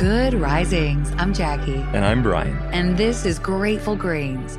Good risings. I'm Jackie. And I'm Brian. And this is Grateful Grains.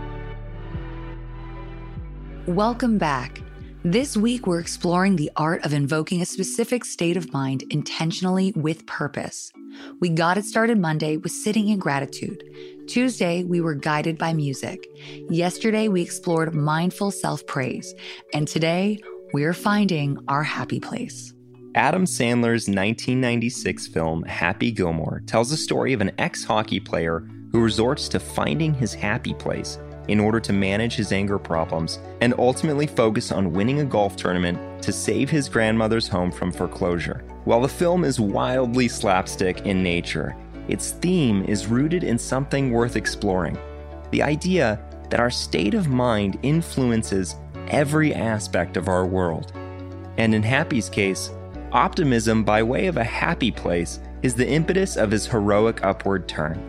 Welcome back. This week, we're exploring the art of invoking a specific state of mind intentionally with purpose. We got it started Monday with sitting in gratitude. Tuesday, we were guided by music. Yesterday, we explored mindful self praise. And today, we're finding our happy place. Adam Sandler's 1996 film Happy Gilmore tells the story of an ex hockey player who resorts to finding his happy place in order to manage his anger problems and ultimately focus on winning a golf tournament to save his grandmother's home from foreclosure. While the film is wildly slapstick in nature, its theme is rooted in something worth exploring the idea that our state of mind influences every aspect of our world. And in Happy's case, Optimism, by way of a happy place, is the impetus of his heroic upward turn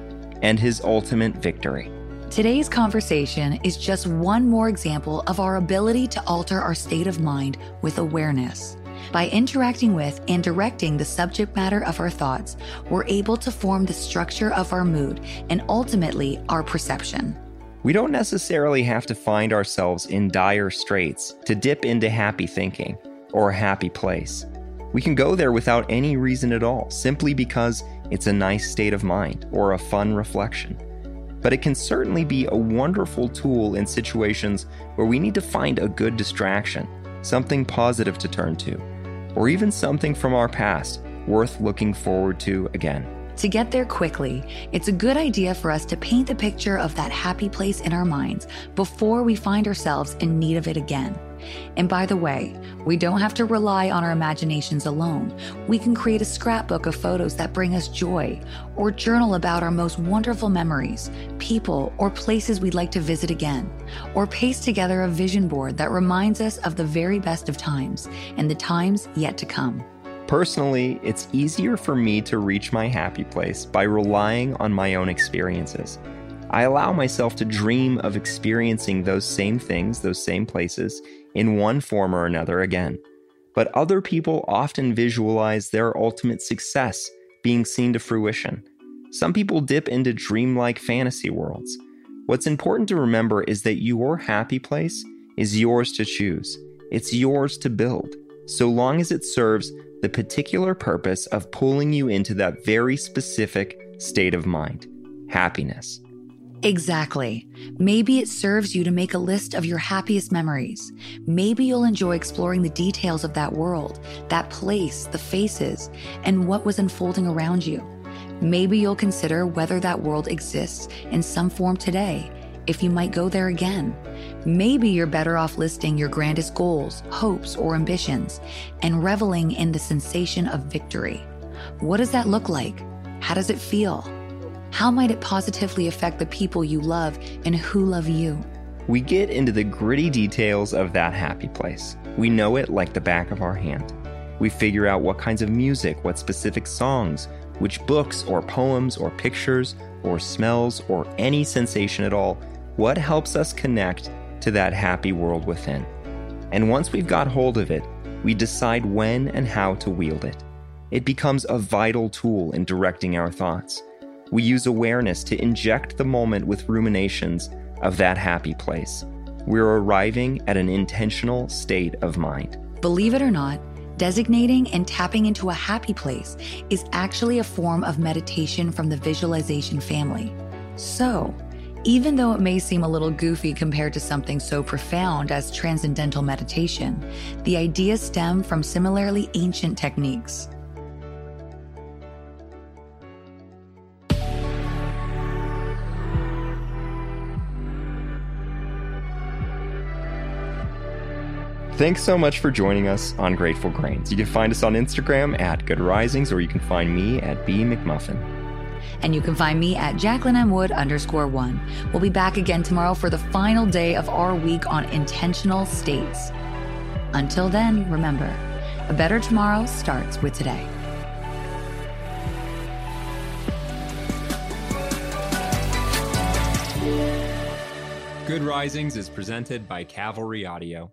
and his ultimate victory. Today's conversation is just one more example of our ability to alter our state of mind with awareness. By interacting with and directing the subject matter of our thoughts, we're able to form the structure of our mood and ultimately our perception. We don't necessarily have to find ourselves in dire straits to dip into happy thinking or a happy place. We can go there without any reason at all, simply because it's a nice state of mind or a fun reflection. But it can certainly be a wonderful tool in situations where we need to find a good distraction, something positive to turn to, or even something from our past worth looking forward to again. To get there quickly, it's a good idea for us to paint the picture of that happy place in our minds before we find ourselves in need of it again. And by the way, we don't have to rely on our imaginations alone. We can create a scrapbook of photos that bring us joy, or journal about our most wonderful memories, people, or places we'd like to visit again, or paste together a vision board that reminds us of the very best of times and the times yet to come. Personally, it's easier for me to reach my happy place by relying on my own experiences. I allow myself to dream of experiencing those same things, those same places, in one form or another again. But other people often visualize their ultimate success being seen to fruition. Some people dip into dreamlike fantasy worlds. What's important to remember is that your happy place is yours to choose. It's yours to build, so long as it serves the particular purpose of pulling you into that very specific state of mind happiness. Exactly. Maybe it serves you to make a list of your happiest memories. Maybe you'll enjoy exploring the details of that world, that place, the faces, and what was unfolding around you. Maybe you'll consider whether that world exists in some form today, if you might go there again. Maybe you're better off listing your grandest goals, hopes, or ambitions and reveling in the sensation of victory. What does that look like? How does it feel? How might it positively affect the people you love and who love you? We get into the gritty details of that happy place. We know it like the back of our hand. We figure out what kinds of music, what specific songs, which books or poems or pictures or smells or any sensation at all, what helps us connect to that happy world within. And once we've got hold of it, we decide when and how to wield it. It becomes a vital tool in directing our thoughts. We use awareness to inject the moment with ruminations of that happy place. We're arriving at an intentional state of mind. Believe it or not, designating and tapping into a happy place is actually a form of meditation from the visualization family. So, even though it may seem a little goofy compared to something so profound as transcendental meditation, the ideas stem from similarly ancient techniques. Thanks so much for joining us on Grateful Grains. You can find us on Instagram at Good Risings, or you can find me at B McMuffin. And you can find me at Jacqueline M. Wood underscore one. We'll be back again tomorrow for the final day of our week on intentional states. Until then, remember, a better tomorrow starts with today. Good Risings is presented by Cavalry Audio.